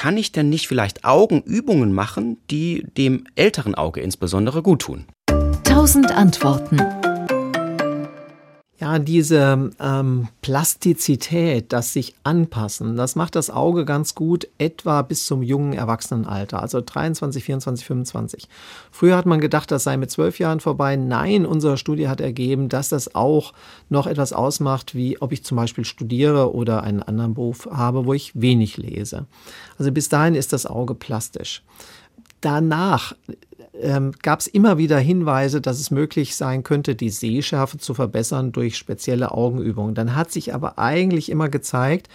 kann ich denn nicht vielleicht Augenübungen machen, die dem älteren Auge insbesondere gut tun? Tausend Antworten. Ja, diese ähm, Plastizität, das sich anpassen, das macht das Auge ganz gut, etwa bis zum jungen Erwachsenenalter, also 23, 24, 25. Früher hat man gedacht, das sei mit zwölf Jahren vorbei. Nein, unsere Studie hat ergeben, dass das auch noch etwas ausmacht, wie ob ich zum Beispiel studiere oder einen anderen Beruf habe, wo ich wenig lese. Also bis dahin ist das Auge plastisch. Danach ähm, gab es immer wieder Hinweise, dass es möglich sein könnte, die Sehschärfe zu verbessern durch spezielle Augenübungen. Dann hat sich aber eigentlich immer gezeigt,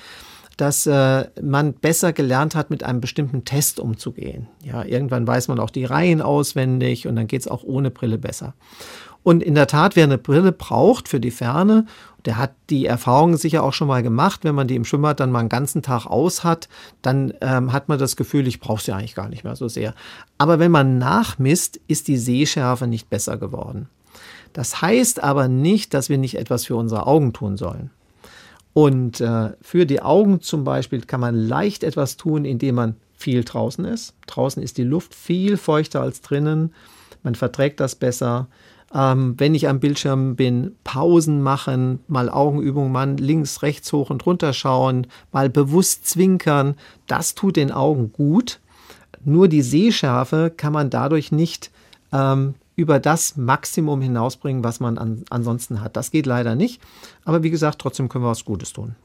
dass äh, man besser gelernt hat, mit einem bestimmten Test umzugehen. Ja, irgendwann weiß man auch die Reihen auswendig und dann geht es auch ohne Brille besser. Und in der Tat, wer eine Brille braucht für die Ferne, der hat die Erfahrung sicher auch schon mal gemacht, wenn man die im Schwimmbad dann mal einen ganzen Tag aus hat, dann ähm, hat man das Gefühl, ich brauche sie eigentlich gar nicht mehr so sehr. Aber wenn man nachmisst, ist die Sehschärfe nicht besser geworden. Das heißt aber nicht, dass wir nicht etwas für unsere Augen tun sollen. Und äh, für die Augen zum Beispiel kann man leicht etwas tun, indem man viel draußen ist. Draußen ist die Luft viel feuchter als drinnen. Man verträgt das besser ähm, wenn ich am Bildschirm bin, Pausen machen, mal Augenübungen machen, links, rechts, hoch und runter schauen, mal bewusst zwinkern, das tut den Augen gut. Nur die Sehschärfe kann man dadurch nicht ähm, über das Maximum hinausbringen, was man an, ansonsten hat. Das geht leider nicht. Aber wie gesagt, trotzdem können wir was Gutes tun.